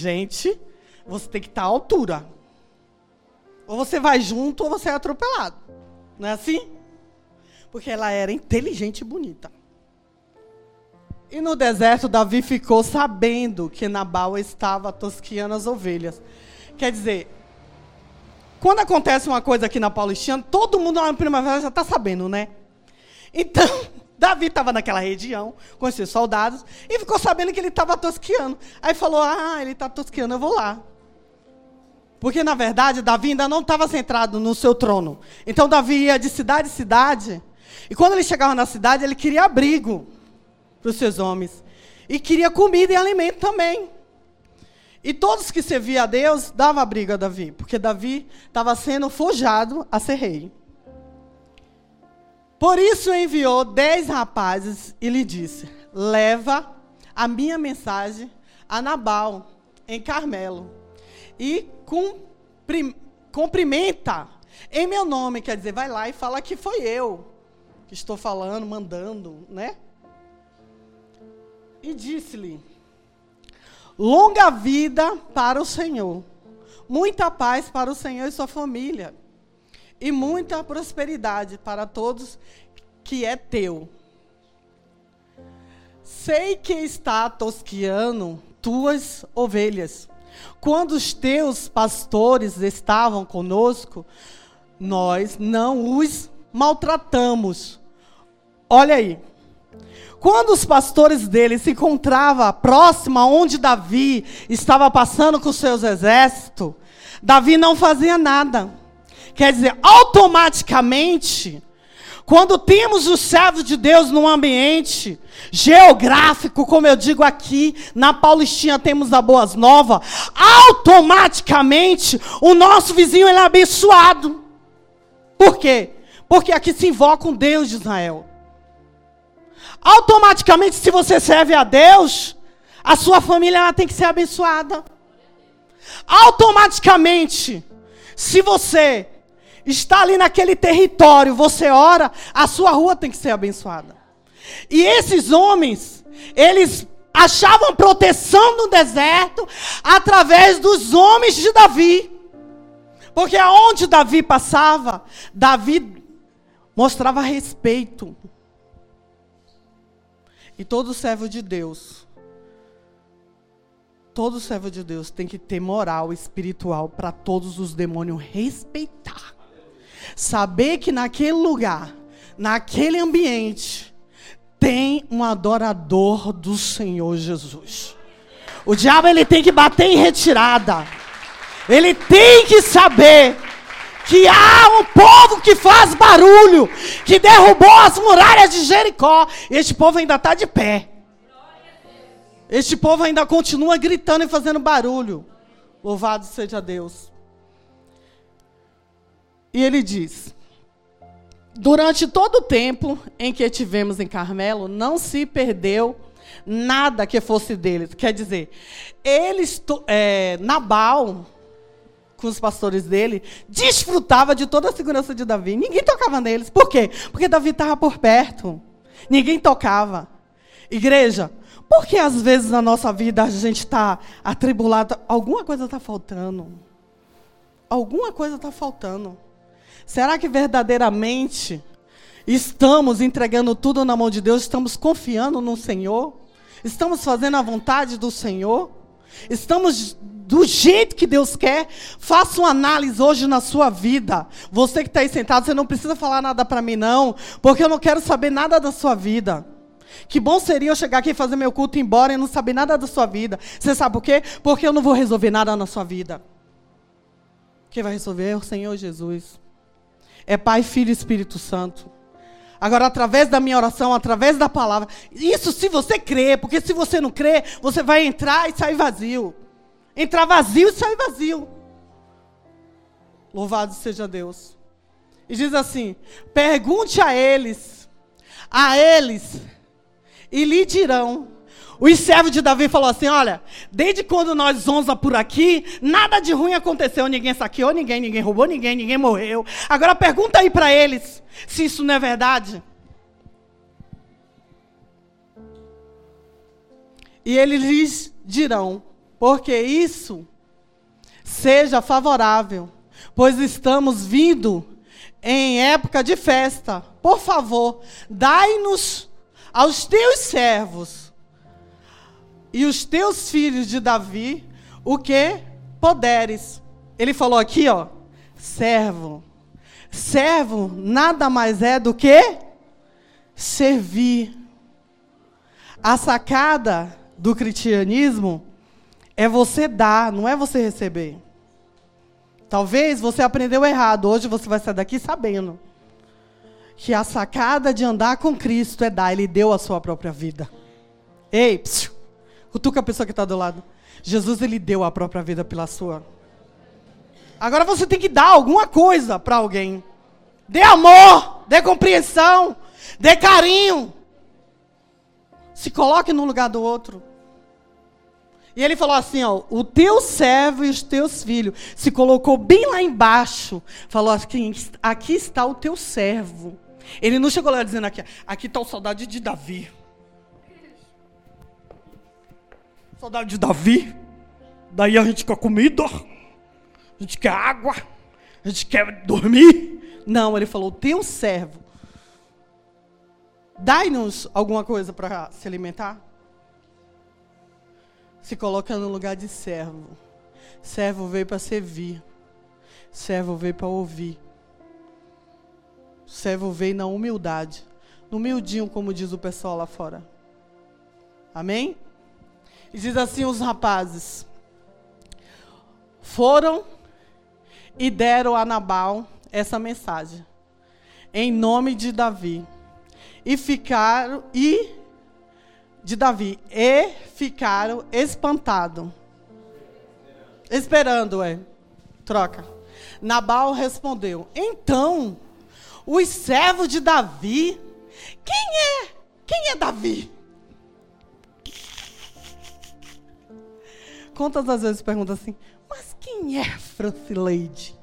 Gente, você tem que estar à altura. Ou você vai junto ou você é atropelado. Não é assim? Porque ela era inteligente e bonita. E no deserto, Davi ficou sabendo que Nabal estava tosquiando as ovelhas. Quer dizer, quando acontece uma coisa aqui na Palestina, todo mundo na primavera já está sabendo, né? Então, Davi estava naquela região com esses soldados e ficou sabendo que ele estava tosquiando. Aí falou: Ah, ele está tosquiando, eu vou lá. Porque, na verdade, Davi ainda não estava centrado no seu trono. Então, Davi ia de cidade em cidade. E quando ele chegava na cidade, ele queria abrigo para os seus homens. E queria comida e alimento também. E todos que serviam a Deus davam briga a Davi, porque Davi estava sendo forjado a ser rei. Por isso enviou dez rapazes e lhe disse: Leva a minha mensagem a Nabal, em Carmelo, e cumprimenta em meu nome. Quer dizer, vai lá e fala que foi eu que estou falando, mandando, né? E disse-lhe: Longa vida para o Senhor, muita paz para o Senhor e sua família, e muita prosperidade para todos que é teu. Sei que está tosquiando tuas ovelhas. Quando os teus pastores estavam conosco, nós não os maltratamos. Olha aí, quando os pastores dele se encontravam próximo onde Davi estava passando com seus exércitos, Davi não fazia nada. Quer dizer, automaticamente, quando temos os servos de Deus num ambiente geográfico, como eu digo aqui, na Paulistinha temos a Boas Novas, automaticamente o nosso vizinho é abençoado. Por quê? Porque aqui se invoca um Deus de Israel. Automaticamente, se você serve a Deus, a sua família ela tem que ser abençoada. Automaticamente, se você está ali naquele território, você ora, a sua rua tem que ser abençoada. E esses homens, eles achavam proteção no deserto através dos homens de Davi. Porque aonde Davi passava, Davi mostrava respeito. E todo servo de Deus, todo servo de Deus tem que ter moral espiritual para todos os demônios respeitar. Saber que naquele lugar, naquele ambiente, tem um adorador do Senhor Jesus. O diabo ele tem que bater em retirada. Ele tem que saber que há um povo que faz barulho, que derrubou as muralhas de Jericó. Este povo ainda está de pé. Este povo ainda continua gritando e fazendo barulho. Louvado seja Deus. E ele diz: Durante todo o tempo em que tivemos em Carmelo, não se perdeu nada que fosse deles. Quer dizer, eles, é, Nabal, com os pastores dele, desfrutava de toda a segurança de Davi. Ninguém tocava neles. Por quê? Porque Davi estava por perto. Ninguém tocava. Igreja, por que às vezes na nossa vida a gente está atribulado? Alguma coisa está faltando. Alguma coisa está faltando. Será que verdadeiramente estamos entregando tudo na mão de Deus? Estamos confiando no Senhor? Estamos fazendo a vontade do Senhor? Estamos do jeito que Deus quer. Faça uma análise hoje na sua vida. Você que está aí sentado, você não precisa falar nada para mim, não, porque eu não quero saber nada da sua vida. Que bom seria eu chegar aqui e fazer meu culto e ir embora e não saber nada da sua vida. Você sabe por quê? Porque eu não vou resolver nada na sua vida. Quem vai resolver é o Senhor Jesus. É Pai, Filho e Espírito Santo. Agora, através da minha oração, através da palavra. Isso se você crê, porque se você não crê, você vai entrar e sair vazio. Entrar vazio e sair vazio. Louvado seja Deus. E diz assim: pergunte a eles, a eles, e lhe dirão. Os servos de Davi falou assim: olha, desde quando nós zonza por aqui, nada de ruim aconteceu. Ninguém saqueou ninguém, ninguém roubou ninguém, ninguém morreu. Agora pergunta aí para eles se isso não é verdade. E eles lhes dirão: porque isso seja favorável, pois estamos vindo em época de festa. Por favor, dai-nos aos teus servos e os teus filhos de Davi o que poderes. Ele falou aqui, ó, servo. Servo nada mais é do que servir. A sacada do cristianismo é você dar, não é você receber. Talvez você aprendeu errado. Hoje você vai sair daqui sabendo que a sacada de andar com Cristo é dar. Ele deu a sua própria vida. Ei, psiu, cutuca a pessoa que está do lado. Jesus, ele deu a própria vida pela sua. Agora você tem que dar alguma coisa para alguém. Dê amor, dê compreensão, dê carinho. Se coloque no lugar do outro. E ele falou assim, ó, o teu servo e os teus filhos. Se colocou bem lá embaixo. Falou assim, aqui está o teu servo. Ele não chegou lá dizendo aqui, aqui está o saudade de Davi. Saudade de Davi. Daí a gente quer comida. A gente quer água. A gente quer dormir. Não, ele falou, teu servo. Dai-nos alguma coisa para se alimentar se coloca no lugar de servo. Servo veio para servir. Servo veio para ouvir. Servo veio na humildade. No humildinho, como diz o pessoal lá fora. Amém? E diz assim os rapazes: Foram e deram a Nabal essa mensagem. Em nome de Davi. E ficaram e de Davi e ficaram espantados. Esperando, é. Troca. Nabal respondeu: Então, os servos de Davi, quem é? Quem é Davi? Quantas das vezes pergunta assim, mas quem é Francileide?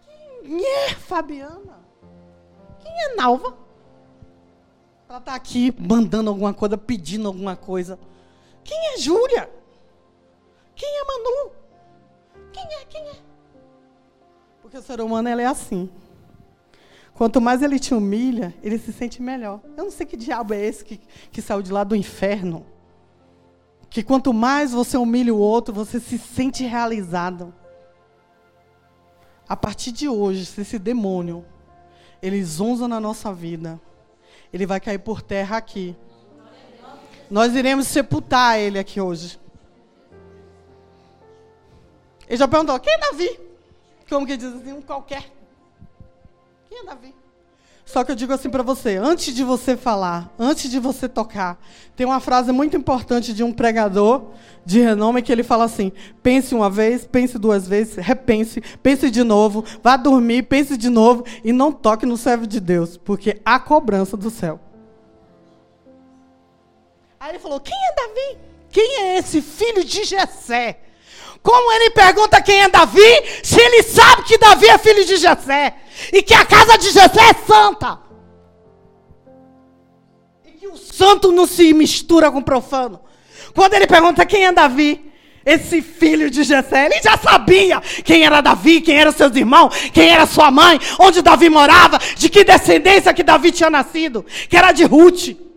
Quem é Fabiana? Quem é Nalva? Ela está aqui mandando alguma coisa, pedindo alguma coisa. Quem é Júlia? Quem é Manu? Quem é? Quem é? Porque o ser humano é assim. Quanto mais ele te humilha, ele se sente melhor. Eu não sei que diabo é esse que, que saiu de lá do inferno. Que quanto mais você humilha o outro, você se sente realizado. A partir de hoje, se esse demônio ele zonza na nossa vida, ele vai cair por terra aqui. Nós iremos sepultar ele aqui hoje. Ele já perguntou: quem é Davi? Como que diz assim? Um qualquer. Quem é Davi? Só que eu digo assim para você, antes de você falar, antes de você tocar, tem uma frase muito importante de um pregador de renome que ele fala assim: pense uma vez, pense duas vezes, repense, pense de novo, vá dormir, pense de novo e não toque no servo de Deus, porque há cobrança do céu. Aí ele falou: quem é Davi? Quem é esse filho de Jessé? Como ele pergunta quem é Davi, se ele sabe que Davi é filho de Jessé e que a casa de Jessé é santa? E que o santo não se mistura com o profano. Quando ele pergunta quem é Davi, esse filho de Jessé, ele já sabia quem era Davi, quem eram seus irmãos, quem era sua mãe, onde Davi morava, de que descendência que Davi tinha nascido, que era de Ruth.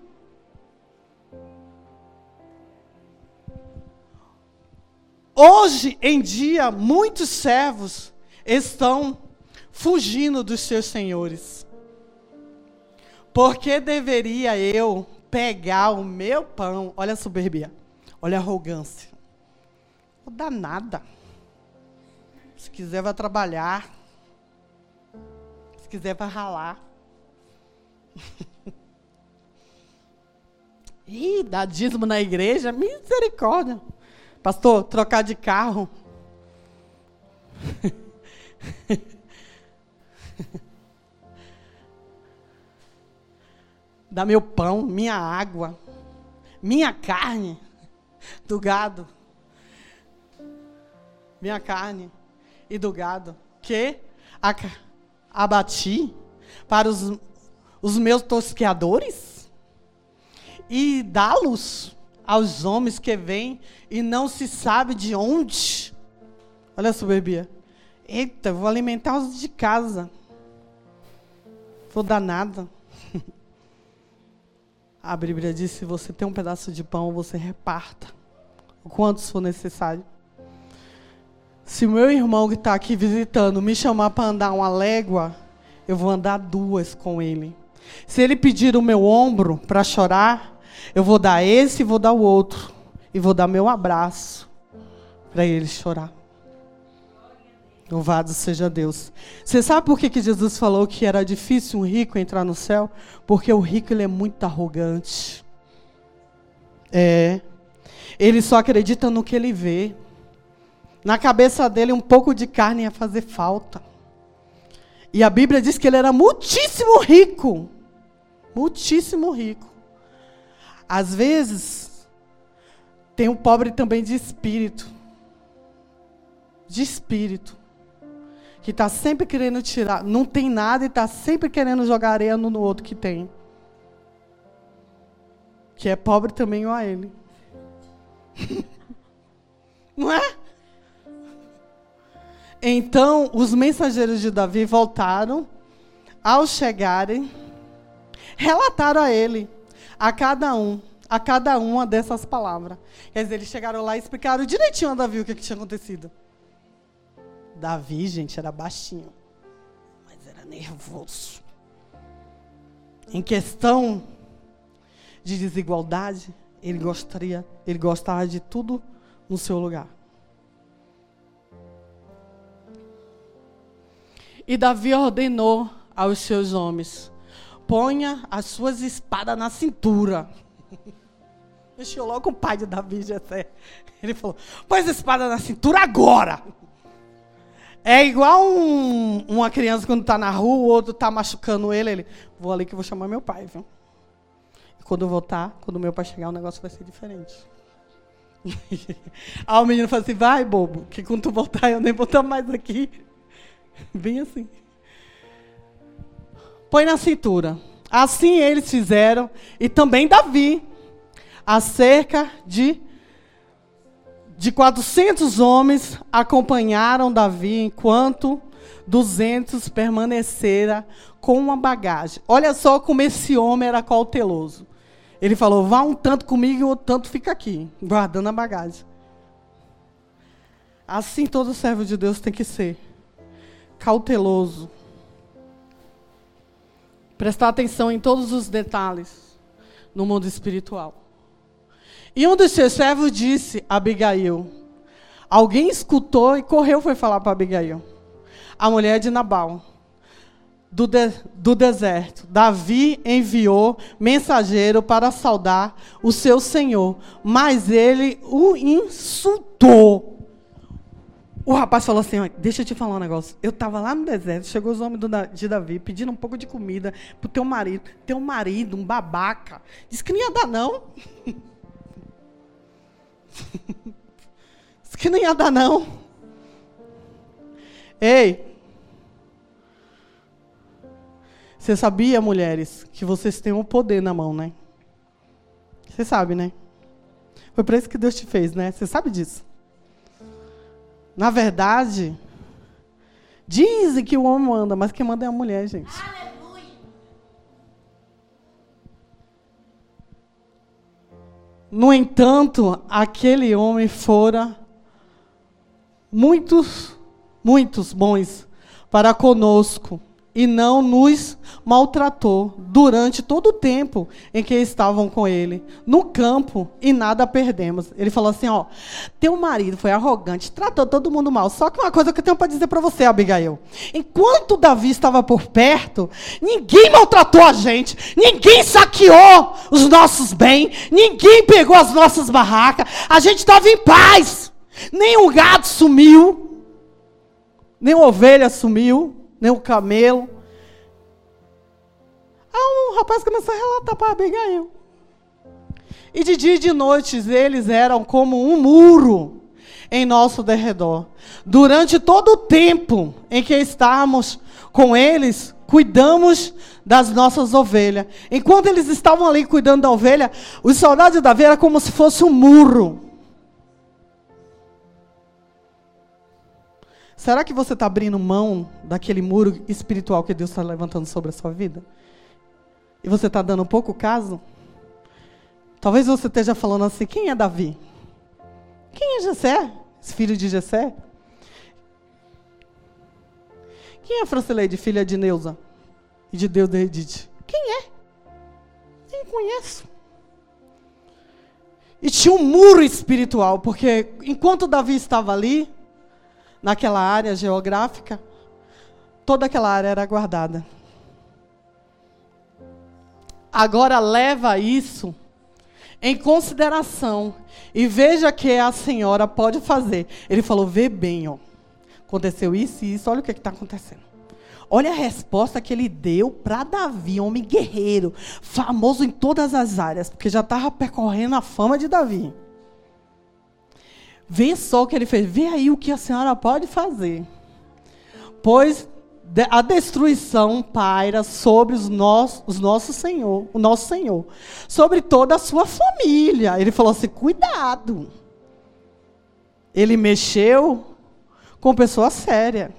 Hoje em dia, muitos servos estão fugindo dos seus senhores. Porque deveria eu pegar o meu pão? Olha a soberbia, olha a arrogância. Não dá nada. Se quiser, vai trabalhar. Se quiser, vai ralar. Ih, dá dízimo na igreja? Misericórdia. Pastor, trocar de carro. Dá meu pão, minha água, minha carne do gado. Minha carne e do gado que abati para os, os meus tosqueadores e dá-los aos homens que vêm e não se sabe de onde. Olha a soberbia. Eita, vou alimentar os de casa. Vou dar nada. A Bíblia diz: se você tem um pedaço de pão, você reparta o quanto for necessário. Se meu irmão que está aqui visitando me chamar para andar uma légua, eu vou andar duas com ele. Se ele pedir o meu ombro para chorar, eu vou dar esse e vou dar o outro. E vou dar meu abraço para ele chorar. Louvado seja Deus. Você sabe por que, que Jesus falou que era difícil um rico entrar no céu? Porque o rico ele é muito arrogante. É. Ele só acredita no que ele vê. Na cabeça dele, um pouco de carne ia fazer falta. E a Bíblia diz que ele era muitíssimo rico. Muitíssimo rico. Às vezes, tem um pobre também de espírito. De espírito. Que está sempre querendo tirar. Não tem nada e está sempre querendo jogar areia no outro que tem. Que é pobre também ou a ele. Não é? Então, os mensageiros de Davi voltaram, ao chegarem, relataram a ele, a cada um, a cada uma dessas palavras. Quer dizer, eles chegaram lá e explicaram direitinho a Davi o que, que tinha acontecido. Davi, gente, era baixinho, mas era nervoso. Em questão de desigualdade, ele gostaria, ele gostava de tudo no seu lugar. E Davi ordenou aos seus homens: ponha as suas espadas na cintura. Mexeu logo o pai de Davi, Jessé. Ele falou: põe as espadas na cintura agora. É igual um, uma criança quando está na rua, o outro está machucando ele, ele, vou ali que vou chamar meu pai, viu? E quando eu voltar, quando meu pai chegar, o negócio vai ser diferente. Aí o menino fala assim, vai, bobo, que quando tu voltar, eu nem vou estar mais aqui. Bem assim. Põe na cintura. Assim eles fizeram, e também Davi, acerca de de 400 homens acompanharam Davi enquanto 200 permaneceram com uma bagagem. Olha só como esse homem era cauteloso. Ele falou: vá um tanto comigo e outro tanto fica aqui, guardando a bagagem. Assim todo servo de Deus tem que ser cauteloso. Prestar atenção em todos os detalhes no mundo espiritual. E um dos seus servos disse a Abigail: Alguém escutou e correu foi falar para Abigail, a mulher de Nabal, do, de, do deserto. Davi enviou mensageiro para saudar o seu senhor, mas ele o insultou. O rapaz falou assim: Deixa eu te falar um negócio. Eu estava lá no deserto, chegou os homens de Davi pedindo um pouco de comida para o teu marido. Teu marido, um babaca. Disse que não ia dar, não. Disse que não ia dar, não. Ei. Você sabia, mulheres, que vocês têm o um poder na mão, né? Você sabe, né? Foi para isso que Deus te fez, né? Você sabe disso. Na verdade, dizem que o homem manda, mas quem manda é a mulher, gente. Aleluia. No entanto, aquele homem fora muitos, muitos bons para conosco e não nos maltratou durante todo o tempo em que estavam com ele no campo e nada perdemos. Ele falou assim, ó, teu marido foi arrogante, tratou todo mundo mal. Só que uma coisa que eu tenho para dizer para você, Abigail, enquanto Davi estava por perto, ninguém maltratou a gente, ninguém saqueou os nossos bens, ninguém pegou as nossas barracas. A gente estava em paz. Nem o gado sumiu, nem a ovelha sumiu, nem o camelo. Aí um rapaz começou a relatar para Abigail. E de dia e de noite eles eram como um muro em nosso derredor. Durante todo o tempo em que estávamos com eles, cuidamos das nossas ovelhas. Enquanto eles estavam ali cuidando da ovelha, os soldados de Davi era como se fosse um muro. Será que você está abrindo mão daquele muro espiritual que Deus está levantando sobre a sua vida? E você está dando pouco caso? Talvez você esteja falando assim: quem é Davi? Quem é Jessé? Esse filho de Jessé? Quem é Francileide, filha de Neuza? E de Deus de Edith? Quem é? Nem conheço. E tinha um muro espiritual, porque enquanto Davi estava ali, naquela área geográfica, toda aquela área era guardada. Agora leva isso em consideração e veja que a senhora pode fazer. Ele falou: vê bem, ó. Aconteceu isso e isso, olha o que está acontecendo. Olha a resposta que ele deu para Davi, homem guerreiro, famoso em todas as áreas, porque já estava percorrendo a fama de Davi. Vê só o que ele fez. Vê aí o que a senhora pode fazer. Pois a destruição paira sobre os, nossos, os nossos Senhor, o nosso Senhor, sobre toda a sua família. Ele falou assim: cuidado. Ele mexeu com pessoa séria.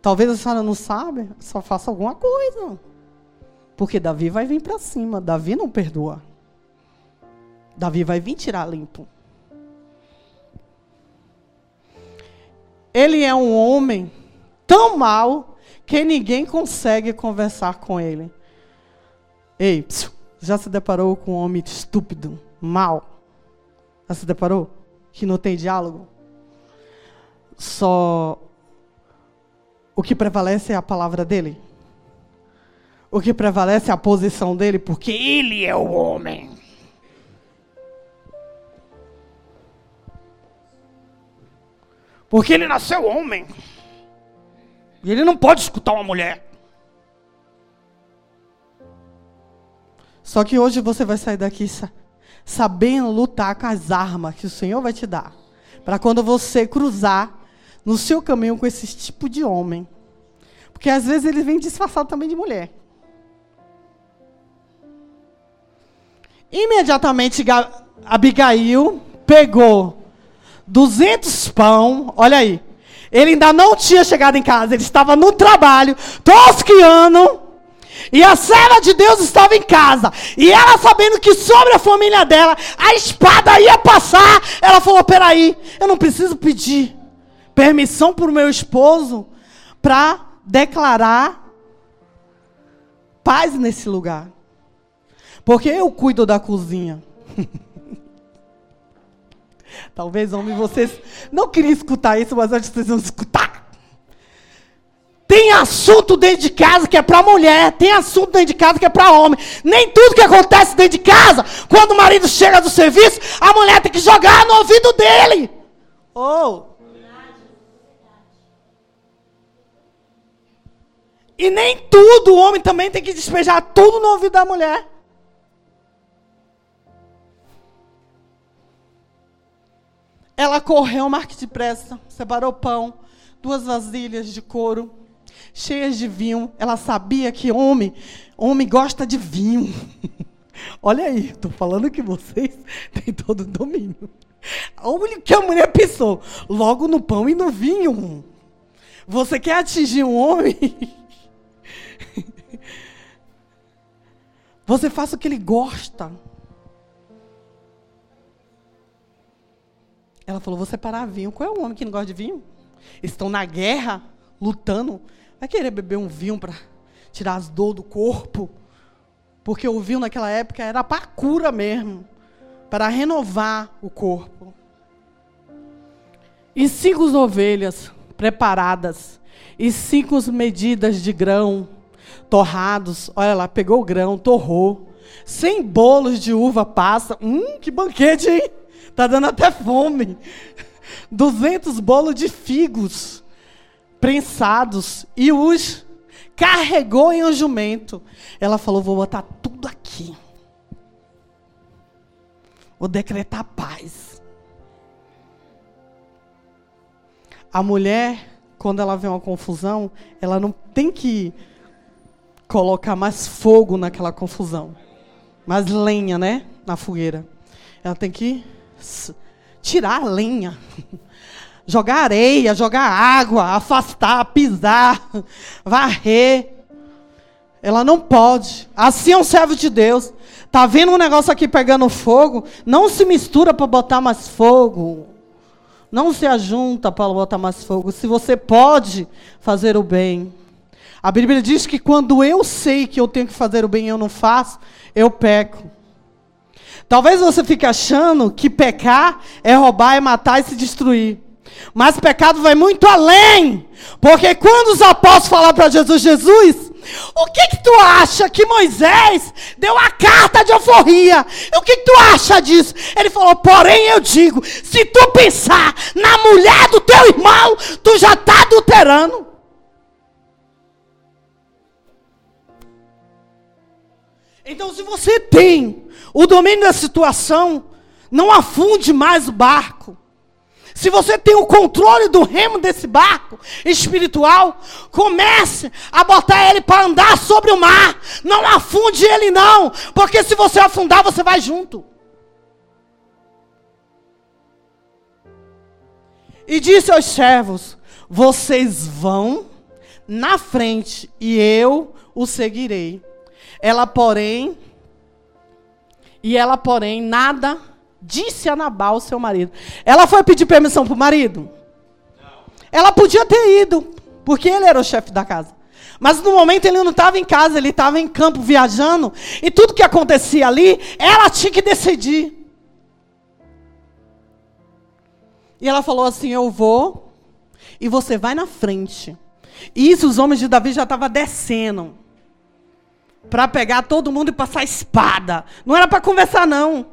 Talvez a senhora não sabe, só faça alguma coisa. Porque Davi vai vir para cima. Davi não perdoa. Davi vai vir tirar limpo. Ele é um homem tão mau que ninguém consegue conversar com ele. Ei, já se deparou com um homem estúpido, mau? Já se deparou? Que não tem diálogo? Só o que prevalece é a palavra dele? O que prevalece é a posição dele, porque ele é o homem. Porque ele nasceu homem. E ele não pode escutar uma mulher. Só que hoje você vai sair daqui sabendo lutar com as armas que o Senhor vai te dar. Para quando você cruzar no seu caminho com esse tipo de homem. Porque às vezes ele vem disfarçado também de mulher. Imediatamente Abigail pegou 200 pão, olha aí. Ele ainda não tinha chegado em casa, ele estava no trabalho, tosquiano. E a serva de Deus estava em casa. E ela sabendo que sobre a família dela a espada ia passar, ela falou: peraí, eu não preciso pedir permissão para o meu esposo para declarar paz nesse lugar. Porque eu cuido da cozinha. Talvez, homem, vocês não queriam escutar isso, mas que vocês vão escutar. Tem assunto dentro de casa que é para mulher, tem assunto dentro de casa que é para homem. Nem tudo que acontece dentro de casa, quando o marido chega do serviço, a mulher tem que jogar no ouvido dele. Oh, E nem tudo o homem também tem que despejar tudo no ouvido da mulher. Ela correu marque depressa, separou pão, duas vasilhas de couro, cheias de vinho. Ela sabia que homem, homem gosta de vinho. Olha aí, estou falando que vocês têm todo o domínio. Olha o que a mulher pensou, logo no pão e no vinho. Você quer atingir um homem? Você faça o que ele gosta. Ela falou: Vou separar vinho. Qual é o homem que não gosta de vinho? Estão na guerra, lutando. Vai querer beber um vinho para tirar as dores do corpo? Porque o vinho naquela época era para cura mesmo para renovar o corpo. E cinco ovelhas preparadas, e cinco medidas de grão torrados. Olha lá, pegou o grão, torrou. Sem bolos de uva passa. Hum, que banquete, hein? Tá dando até fome. 200 bolos de figos prensados e os carregou em um jumento. Ela falou: Vou botar tudo aqui. Vou decretar paz. A mulher, quando ela vê uma confusão, ela não tem que colocar mais fogo naquela confusão. Mais lenha, né? Na fogueira. Ela tem que tirar a lenha. Jogar areia, jogar água, afastar, pisar, varrer. Ela não pode. Assim é um servo de Deus. Tá vendo um negócio aqui pegando fogo? Não se mistura para botar mais fogo. Não se ajunta para botar mais fogo. Se você pode fazer o bem. A Bíblia diz que quando eu sei que eu tenho que fazer o bem e eu não faço, eu peco. Talvez você fique achando que pecar é roubar, é matar e se destruir. Mas pecado vai muito além. Porque quando os apóstolos falaram para Jesus, Jesus, o que que tu acha que Moisés deu a carta de alforria? O que que tu acha disso? Ele falou, porém eu digo, se tu pensar na mulher do teu irmão, tu já está adulterando. Então se você tem o domínio da situação, não afunde mais o barco. Se você tem o controle do remo desse barco espiritual, comece a botar ele para andar sobre o mar. Não afunde ele não, porque se você afundar, você vai junto. E disse aos servos: Vocês vão na frente e eu o seguirei. Ela, porém, e ela, porém, nada disse a Nabal, seu marido. Ela foi pedir permissão para o marido? Não. Ela podia ter ido, porque ele era o chefe da casa. Mas no momento ele não estava em casa, ele estava em campo viajando. E tudo que acontecia ali, ela tinha que decidir. E ela falou assim: Eu vou, e você vai na frente. E isso os homens de Davi já estavam descendo. Para pegar todo mundo e passar espada. Não era para conversar, não.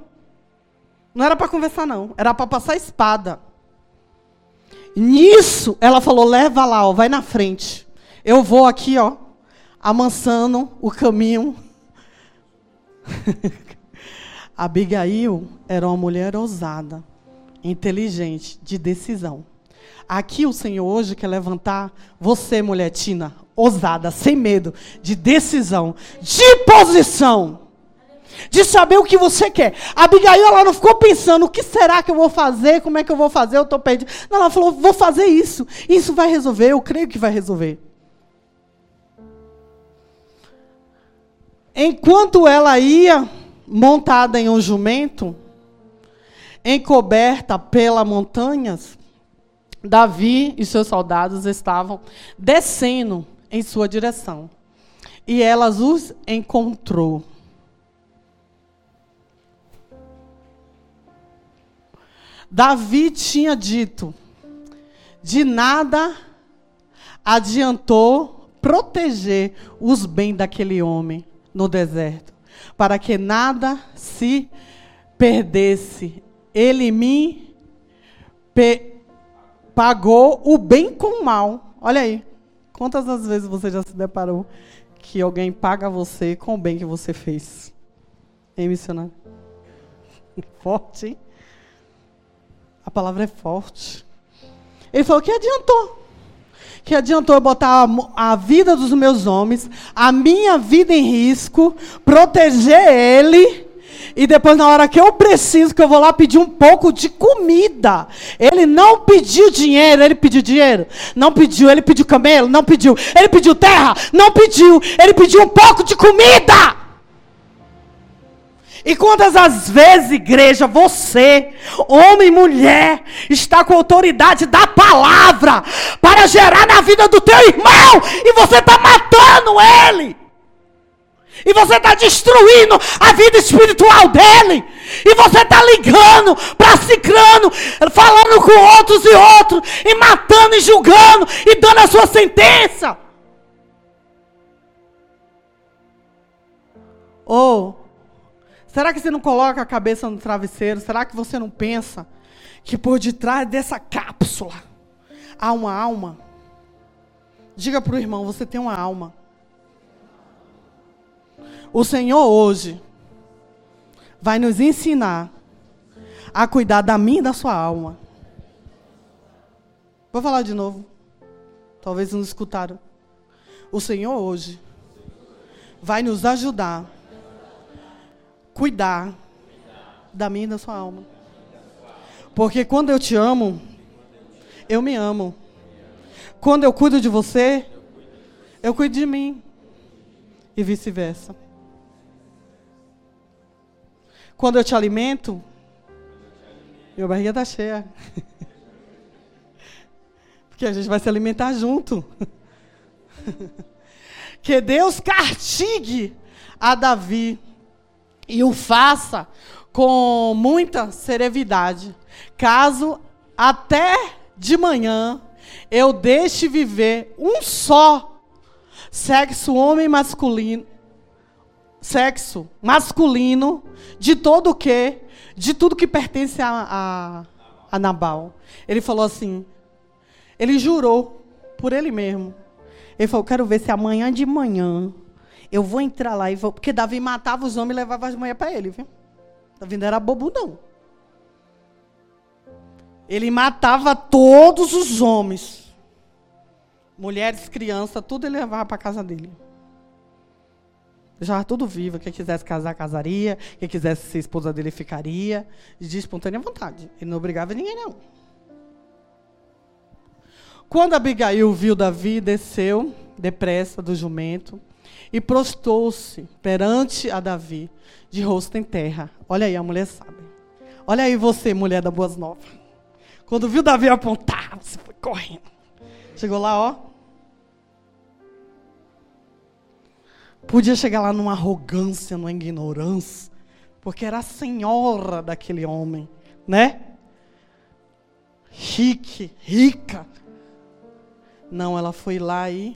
Não era para conversar, não. Era para passar espada. Nisso, ela falou: leva lá, ó, vai na frente. Eu vou aqui, ó, amansando o caminho. Abigail era uma mulher ousada, inteligente, de decisão. Aqui o Senhor hoje quer levantar você, mulher Tina, ousada, sem medo, de decisão, de posição de saber o que você quer. A Abigail, ela não ficou pensando, o que será que eu vou fazer, como é que eu vou fazer, eu estou perdido. Não, ela falou, vou fazer isso. Isso vai resolver, eu creio que vai resolver. Enquanto ela ia montada em um jumento, encoberta pelas montanhas, Davi e seus soldados estavam descendo em sua direção. E ela os encontrou. Davi tinha dito: de nada adiantou proteger os bens daquele homem no deserto, para que nada se perdesse. Ele me pagou o bem com o mal. Olha aí, quantas das vezes você já se deparou que alguém paga você com o bem que você fez? Hein, missionário? Forte, hein? A palavra é forte. Ele falou: que adiantou? Que adiantou eu botar a, a vida dos meus homens, a minha vida em risco, proteger ele. E depois, na hora que eu preciso, que eu vou lá pedir um pouco de comida. Ele não pediu dinheiro, ele pediu dinheiro. Não pediu, ele pediu camelo, não pediu. Ele pediu terra, não pediu. Ele pediu um pouco de comida. E quantas as vezes, igreja, você, homem e mulher, está com autoridade da palavra para gerar na vida do teu irmão e você está matando ele? E você está destruindo a vida espiritual dele. E você está ligando para falando com outros e outros, e matando e julgando, e dando a sua sentença. Ou oh, Será que você não coloca a cabeça no travesseiro? Será que você não pensa que por detrás dessa cápsula há uma alma? Diga para o irmão: você tem uma alma. O Senhor hoje vai nos ensinar a cuidar da minha e da sua alma. Vou falar de novo. Talvez não escutaram. O Senhor hoje vai nos ajudar a cuidar da minha e da sua alma. Porque quando eu te amo, eu me amo. Quando eu cuido de você, eu cuido de mim. E vice-versa. Quando eu te alimento, minha barriga está cheia. Porque a gente vai se alimentar junto. que Deus castigue a Davi e o faça com muita serenidade, caso até de manhã eu deixe viver um só sexo homem masculino, sexo masculino de todo o que, de tudo que pertence a, a, a Nabal. Ele falou assim, ele jurou por ele mesmo. Ele falou, quero ver se amanhã de manhã eu vou entrar lá e vou. Porque Davi matava os homens e levava as mulheres para ele, viu? Davi não era bobo, não. Ele matava todos os homens. Mulheres, crianças, tudo ele levava para casa dele. Já tudo vivo. Quem quisesse casar, casaria. Quem quisesse ser esposa dele, ficaria. De espontânea vontade. Ele não obrigava ninguém, não. Quando Abigail viu Davi, desceu depressa do jumento e prostou-se perante a Davi, de rosto em terra. Olha aí, a mulher sabe. Olha aí você, mulher da Boas Novas. Quando viu Davi apontar, você foi correndo. Chegou lá, ó. Podia chegar lá numa arrogância, numa ignorância, porque era a senhora daquele homem, né? Chique, rica. Não, ela foi lá e,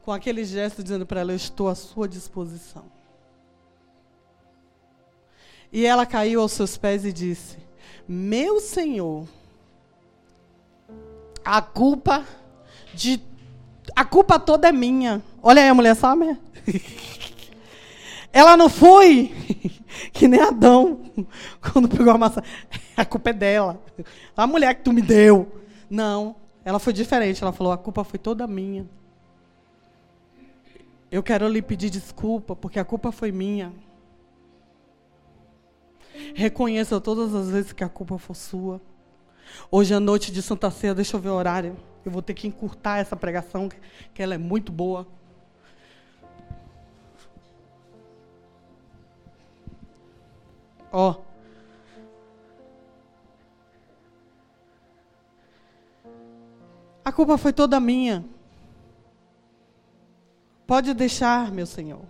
com aquele gesto, dizendo para ela: Eu estou à sua disposição. E ela caiu aos seus pés e disse: Meu Senhor, a culpa de a culpa toda é minha. Olha aí a mulher sabe? Ela não foi que nem Adão quando pegou a maçã. A culpa é dela. A mulher que tu me deu. Não, ela foi diferente. Ela falou: a culpa foi toda minha. Eu quero lhe pedir desculpa porque a culpa foi minha. Reconheça todas as vezes que a culpa for sua. Hoje à noite de Santa Ceia, deixa eu ver o horário. Eu vou ter que encurtar essa pregação, que ela é muito boa. Ó. A culpa foi toda minha. Pode deixar, meu Senhor.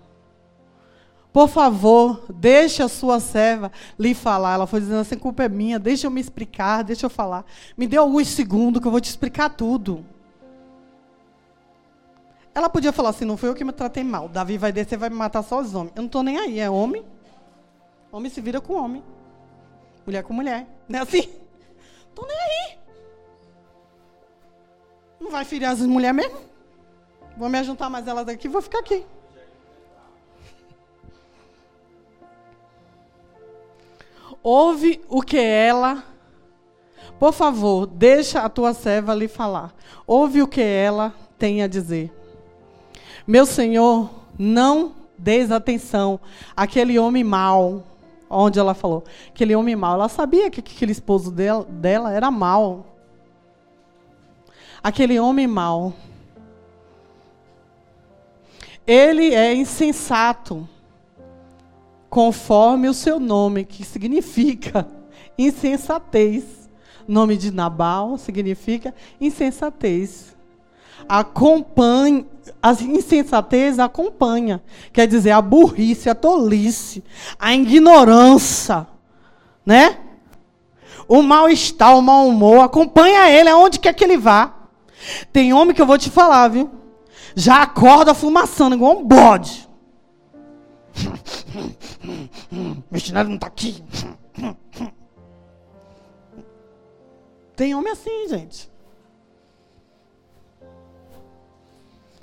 Por favor, deixe a sua serva lhe falar. Ela foi dizendo assim: culpa é minha, deixa eu me explicar, deixa eu falar. Me dê alguns segundos que eu vou te explicar tudo. Ela podia falar assim: não foi eu que me tratei mal. Davi vai descer vai me matar só os homens. Eu não estou nem aí, é homem. Homem se vira com homem. Mulher com mulher. Não é assim? Estou nem aí. Não vai ferir as mulheres mesmo? Vou me ajuntar mais elas aqui vou ficar aqui. ouve o que ela. Por favor, deixa a tua serva lhe falar. Ouve o que ela tem a dizer. Meu Senhor, não deis atenção àquele homem mau. Onde ela falou, aquele homem mau. Ela sabia que aquele esposo dela, dela era mau. Aquele homem mau. Ele é insensato conforme o seu nome, que significa insensatez. Nome de Nabal significa insensatez. Acompanhe, a insensatez acompanha. Quer dizer, a burrice, a tolice, a ignorância, né? O mal-estar, o mau humor, acompanha ele aonde quer que ele vá. Tem homem que eu vou te falar, viu? Já acorda fumaçando igual um bode. Meu chinelo não está aqui. Tem homem assim, gente.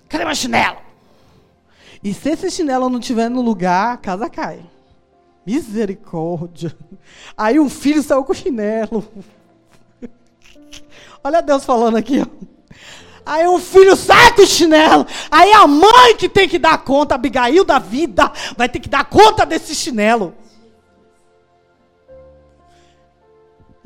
Cadê meu chinelo? E se esse chinelo não estiver no lugar, a casa cai. Misericórdia. Aí um filho saiu com o chinelo. Olha Deus falando aqui. Aí o filho sai do chinelo. Aí a mãe que tem que dar conta, Abigail da vida, vai ter que dar conta desse chinelo.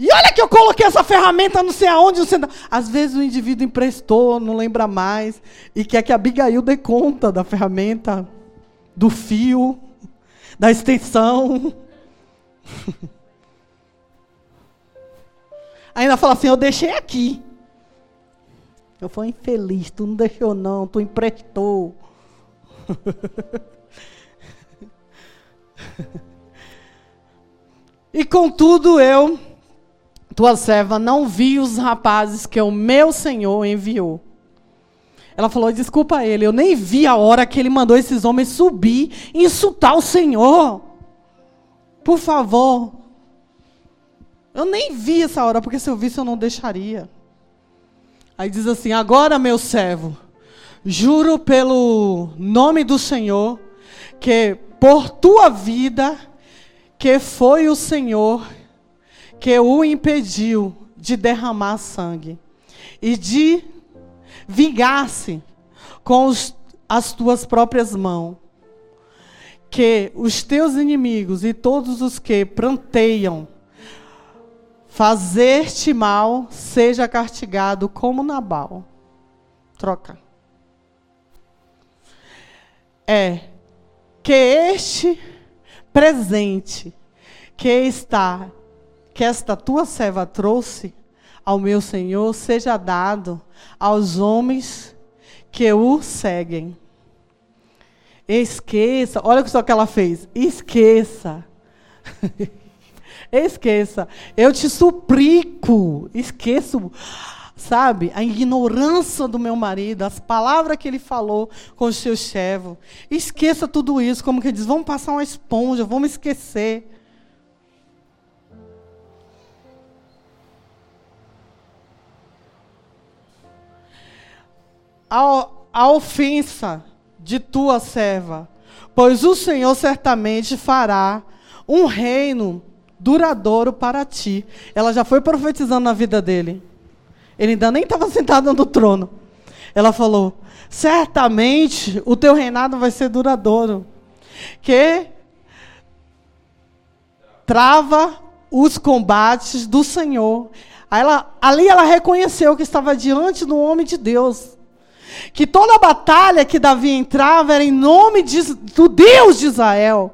E olha que eu coloquei essa ferramenta não sei aonde, não sei Às vezes o indivíduo emprestou, não lembra mais, e quer que a Abigail dê conta da ferramenta, do fio, da extensão. Ainda fala assim, eu deixei aqui. Eu fui infeliz, tu não deixou não, tu emprestou. e contudo eu, tua serva, não vi os rapazes que o meu Senhor enviou. Ela falou: desculpa ele, eu nem vi a hora que ele mandou esses homens subir e insultar o Senhor. Por favor. Eu nem vi essa hora, porque se eu visse eu não deixaria. Aí diz assim: Agora, meu servo, juro pelo nome do Senhor, que por tua vida, que foi o Senhor que o impediu de derramar sangue e de vingar-se com os, as tuas próprias mãos, que os teus inimigos e todos os que pranteiam fazer-te mal seja castigado como Nabal. Troca. É que este presente que está, que esta tua serva trouxe ao meu Senhor, seja dado aos homens que o seguem. Esqueça, olha só o que ela fez. Esqueça. Esqueça. Eu te suplico. Esqueço, sabe, a ignorância do meu marido, as palavras que ele falou com o seu chefe. Esqueça tudo isso. Como que diz, vamos passar uma esponja, vamos esquecer. A, a ofensa de tua serva, pois o Senhor certamente fará um reino duradouro para ti. Ela já foi profetizando na vida dele. Ele ainda nem estava sentado no trono. Ela falou: certamente o teu reinado vai ser duradouro. Que trava os combates do Senhor. Ela, ali ela reconheceu que estava diante do homem de Deus. Que toda batalha que Davi entrava era em nome de, do Deus de Israel.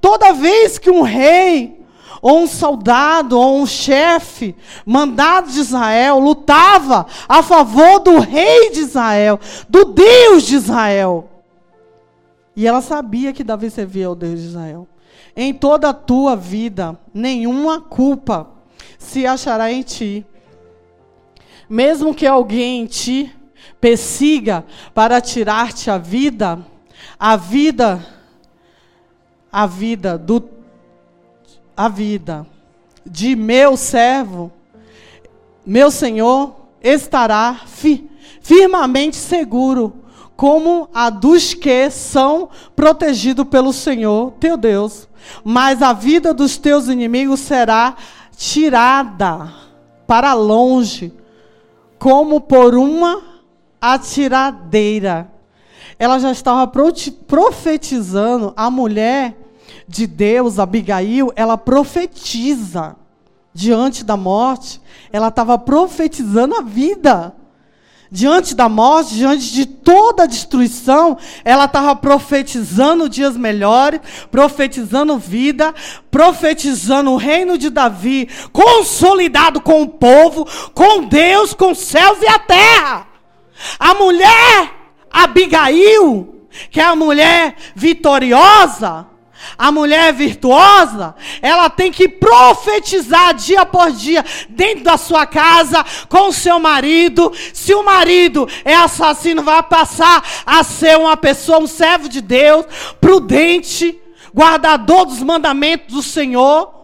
Toda vez que um rei ou um soldado, ou um chefe, mandado de Israel, lutava a favor do rei de Israel, do Deus de Israel. E ela sabia que Davi servia ao Deus de Israel. Em toda a tua vida, nenhuma culpa se achará em ti. Mesmo que alguém te persiga para tirar-te a vida, a vida, a vida do a vida de meu servo, meu Senhor, estará fi, firmemente seguro, como a dos que são protegidos pelo Senhor, teu Deus. Mas a vida dos teus inimigos será tirada para longe, como por uma atiradeira. Ela já estava profetizando a mulher de Deus, Abigail, ela profetiza diante da morte, ela estava profetizando a vida. Diante da morte, diante de toda a destruição, ela estava profetizando dias melhores, profetizando vida, profetizando o reino de Davi, consolidado com o povo, com Deus, com os céus e a terra. A mulher Abigail, que é a mulher vitoriosa, a mulher virtuosa, ela tem que profetizar dia por dia dentro da sua casa com o seu marido. Se o marido é assassino, vai passar a ser uma pessoa, um servo de Deus, prudente, guardador dos mandamentos do Senhor.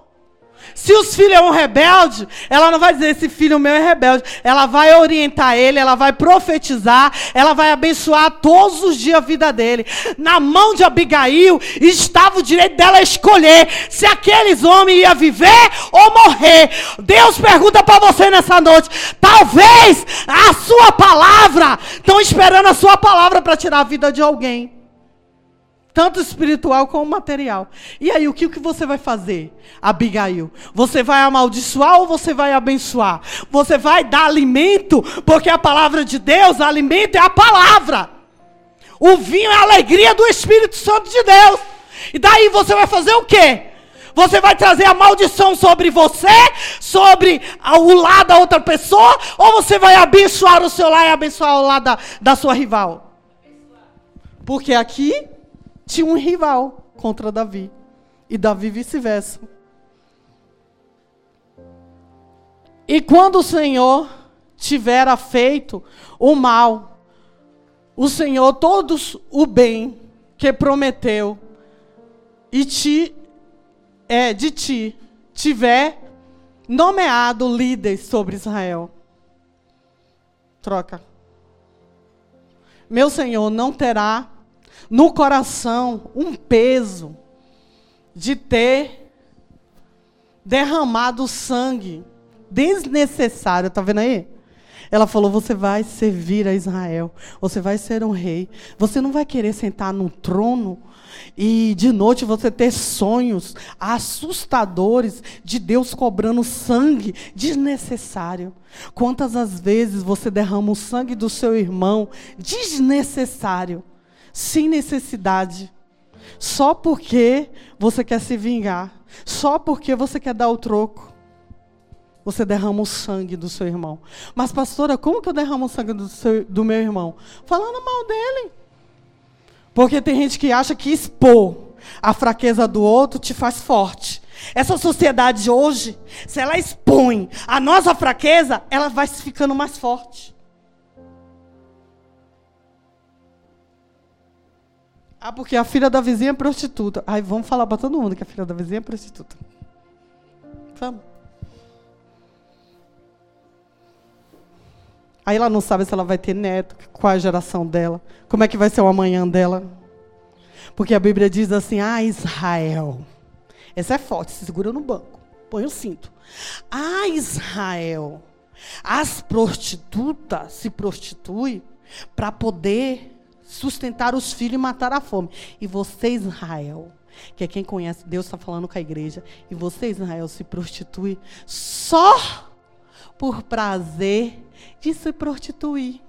Se os filhos é um rebelde, ela não vai dizer esse filho meu é rebelde. Ela vai orientar ele, ela vai profetizar, ela vai abençoar todos os dias a vida dele. Na mão de Abigail estava o direito dela escolher se aqueles homens iam viver ou morrer. Deus pergunta para você nessa noite: talvez a sua palavra, estão esperando a sua palavra para tirar a vida de alguém tanto espiritual como material. E aí, o que, o que você vai fazer, Abigail? Você vai amaldiçoar ou você vai abençoar? Você vai dar alimento, porque a palavra de Deus, alimento é a palavra. O vinho é a alegria do Espírito Santo de Deus. E daí você vai fazer o quê? Você vai trazer a maldição sobre você, sobre o lado da outra pessoa, ou você vai abençoar o seu lar e abençoar o lado da, da sua rival? Porque aqui tinha um rival contra Davi. E Davi vice-versa. E quando o Senhor tivera feito o mal, o Senhor todos o bem que prometeu e te é de ti tiver nomeado líder sobre Israel. Troca. Meu Senhor não terá no coração um peso de ter derramado sangue desnecessário, tá vendo aí? Ela falou: Você vai servir a Israel, você vai ser um rei. Você não vai querer sentar no trono e de noite você ter sonhos assustadores de Deus cobrando sangue desnecessário. Quantas as vezes você derrama o sangue do seu irmão desnecessário? Sem necessidade, só porque você quer se vingar, só porque você quer dar o troco. Você derrama o sangue do seu irmão. Mas, pastora, como que eu derramo o sangue do, seu, do meu irmão? Falando mal dele. Porque tem gente que acha que expor a fraqueza do outro te faz forte. Essa sociedade hoje, se ela expõe a nossa fraqueza, ela vai ficando mais forte. Ah, porque a filha da vizinha é prostituta. Ai, vamos falar para todo mundo que a filha da vizinha é prostituta. Vamos. Aí ela não sabe se ela vai ter neto, qual a geração dela, como é que vai ser o amanhã dela. Porque a Bíblia diz assim: Ah, Israel. Essa é forte, se segura no banco. Põe o cinto. Ah, Israel. As prostitutas se prostituem para poder sustentar os filhos e matar a fome. E você, Israel, que é quem conhece, Deus está falando com a igreja, e você, Israel, se prostitui só por prazer de se prostituir.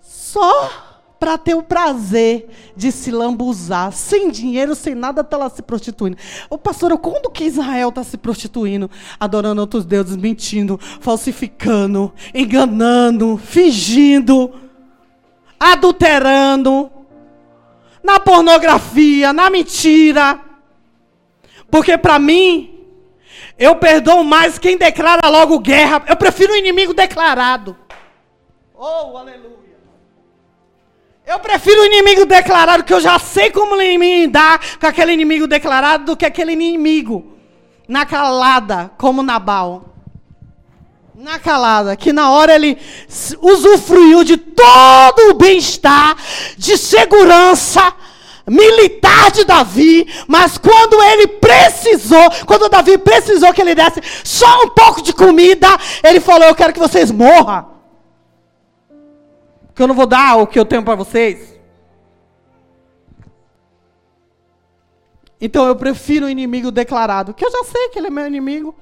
Só para ter o prazer de se lambuzar, sem dinheiro, sem nada, está lá se prostituindo. Ô pastor, quando que Israel está se prostituindo, adorando outros deuses, mentindo, falsificando, enganando, fingindo, adulterando, na pornografia, na mentira? Porque para mim, eu perdoo mais quem declara logo guerra. Eu prefiro o inimigo declarado. Oh, aleluia. Eu prefiro o inimigo declarado, que eu já sei como lidar com aquele inimigo declarado, do que aquele inimigo na calada, como Nabal. Na calada, que na hora ele usufruiu de todo o bem-estar, de segurança militar de Davi, mas quando ele precisou, quando Davi precisou que ele desse só um pouco de comida, ele falou: Eu quero que vocês morram que eu não vou dar o que eu tenho para vocês. Então eu prefiro o inimigo declarado, que eu já sei que ele é meu inimigo.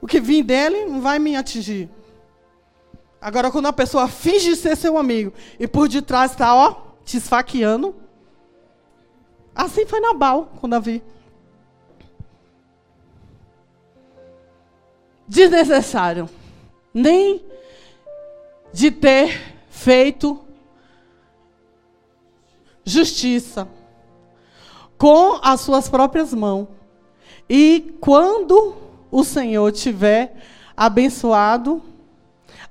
O que vim dele não vai me atingir. Agora, quando a pessoa finge ser seu amigo e por detrás está, ó, te esfaqueando. Assim foi Nabal com Davi. Desnecessário. Nem de ter feito justiça com as suas próprias mãos. E quando o Senhor tiver abençoado,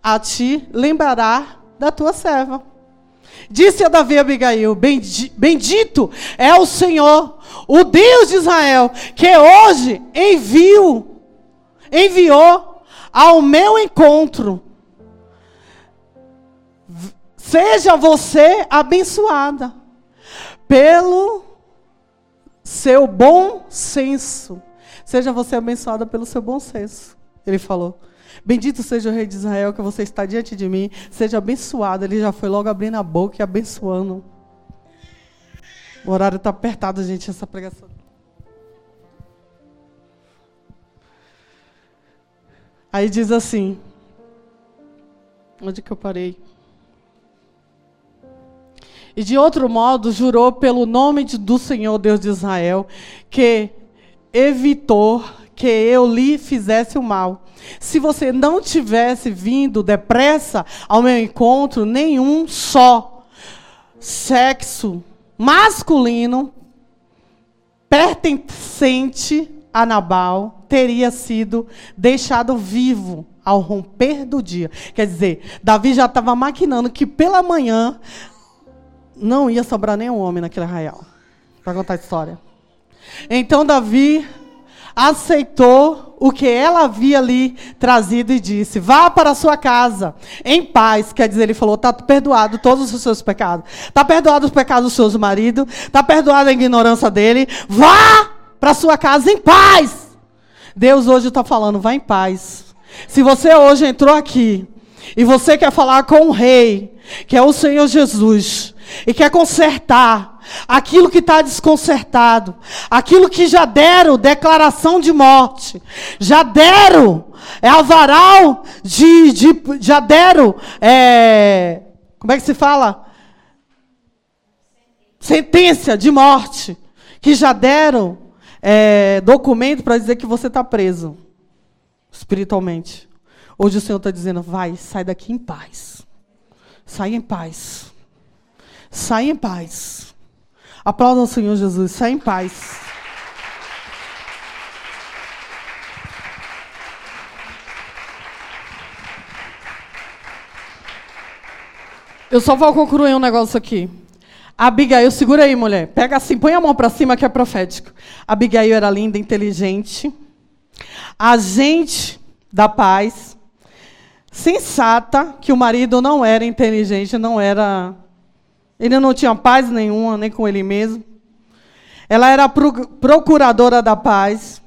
a ti lembrará da tua serva. Disse a Davi a Abigail: Bendito é o Senhor, o Deus de Israel, que hoje enviou, enviou ao meu encontro. Seja você abençoada pelo seu bom senso. Seja você abençoada pelo seu bom senso. Ele falou. Bendito seja o rei de Israel que você está diante de mim. Seja abençoado. Ele já foi logo abrindo a boca e abençoando. O horário está apertado, gente, essa pregação. Aí diz assim. Onde que eu parei? E de outro modo, jurou pelo nome de, do Senhor Deus de Israel, que evitou que eu lhe fizesse o mal. Se você não tivesse vindo depressa ao meu encontro, nenhum só sexo masculino pertencente a Nabal teria sido deixado vivo ao romper do dia. Quer dizer, Davi já estava maquinando que pela manhã não ia sobrar nenhum homem naquele arraial. Para contar a história. Então Davi aceitou o que ela havia lhe trazido e disse: Vá para a sua casa em paz. Quer dizer, ele falou: Está perdoado todos os seus pecados. Está perdoado os pecados do seu marido. Está perdoada a ignorância dele. Vá para a sua casa em paz. Deus hoje está falando: Vá em paz. Se você hoje entrou aqui e você quer falar com o rei, que é o Senhor Jesus, e quer consertar aquilo que está desconcertado, aquilo que já deram declaração de morte, já deram é avaral de, de já deram é, como é que se fala sentença de morte, que já deram é, documento para dizer que você está preso espiritualmente. Hoje o Senhor está dizendo: vai, sai daqui em paz, sai em paz. Sai em paz. Aplauda o Senhor Jesus. Sai em paz. Eu só vou concluir um negócio aqui. Abigail, segura aí, mulher. Pega assim, põe a mão para cima que é profético. Abigail era linda, inteligente, agente da paz, sensata, que o marido não era inteligente, não era ele não tinha paz nenhuma, nem com ele mesmo. Ela era procuradora da paz,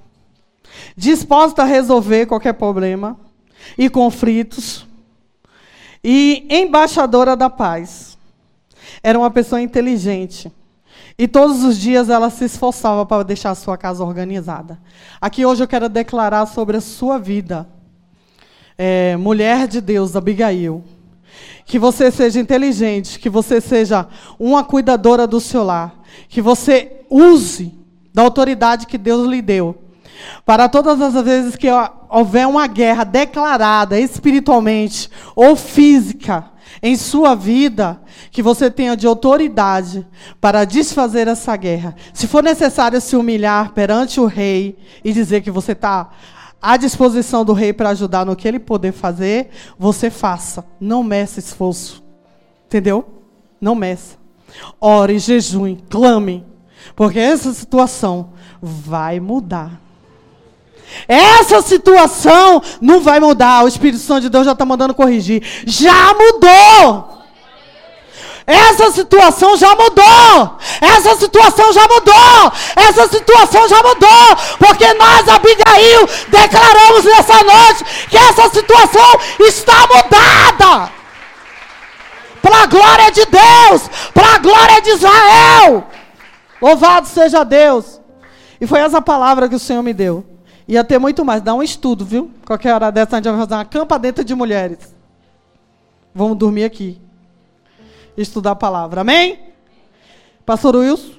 disposta a resolver qualquer problema e conflitos, e embaixadora da paz. Era uma pessoa inteligente. E todos os dias ela se esforçava para deixar a sua casa organizada. Aqui hoje eu quero declarar sobre a sua vida. É, mulher de Deus, Abigail que você seja inteligente, que você seja uma cuidadora do seu lar, que você use da autoridade que Deus lhe deu. Para todas as vezes que houver uma guerra declarada espiritualmente ou física em sua vida, que você tenha de autoridade para desfazer essa guerra. Se for necessário se humilhar perante o rei e dizer que você está à disposição do rei para ajudar no que ele puder fazer, você faça. Não meça esforço. Entendeu? Não meça. Ore, jejum, clame. Porque essa situação vai mudar. Essa situação não vai mudar. O Espírito Santo de Deus já está mandando corrigir. Já mudou. Essa situação já mudou. Essa situação já mudou. Essa situação já mudou. Porque nós, Abigail, declaramos nessa noite que essa situação está mudada. Para a glória de Deus. Para a glória de Israel. Louvado seja Deus. E foi essa palavra que o Senhor me deu. Ia ter muito mais. Dá um estudo, viu? Qualquer hora dessa a gente vai fazer uma campa dentro de mulheres. Vamos dormir aqui estudar a palavra. Amém? Pastor Wilson?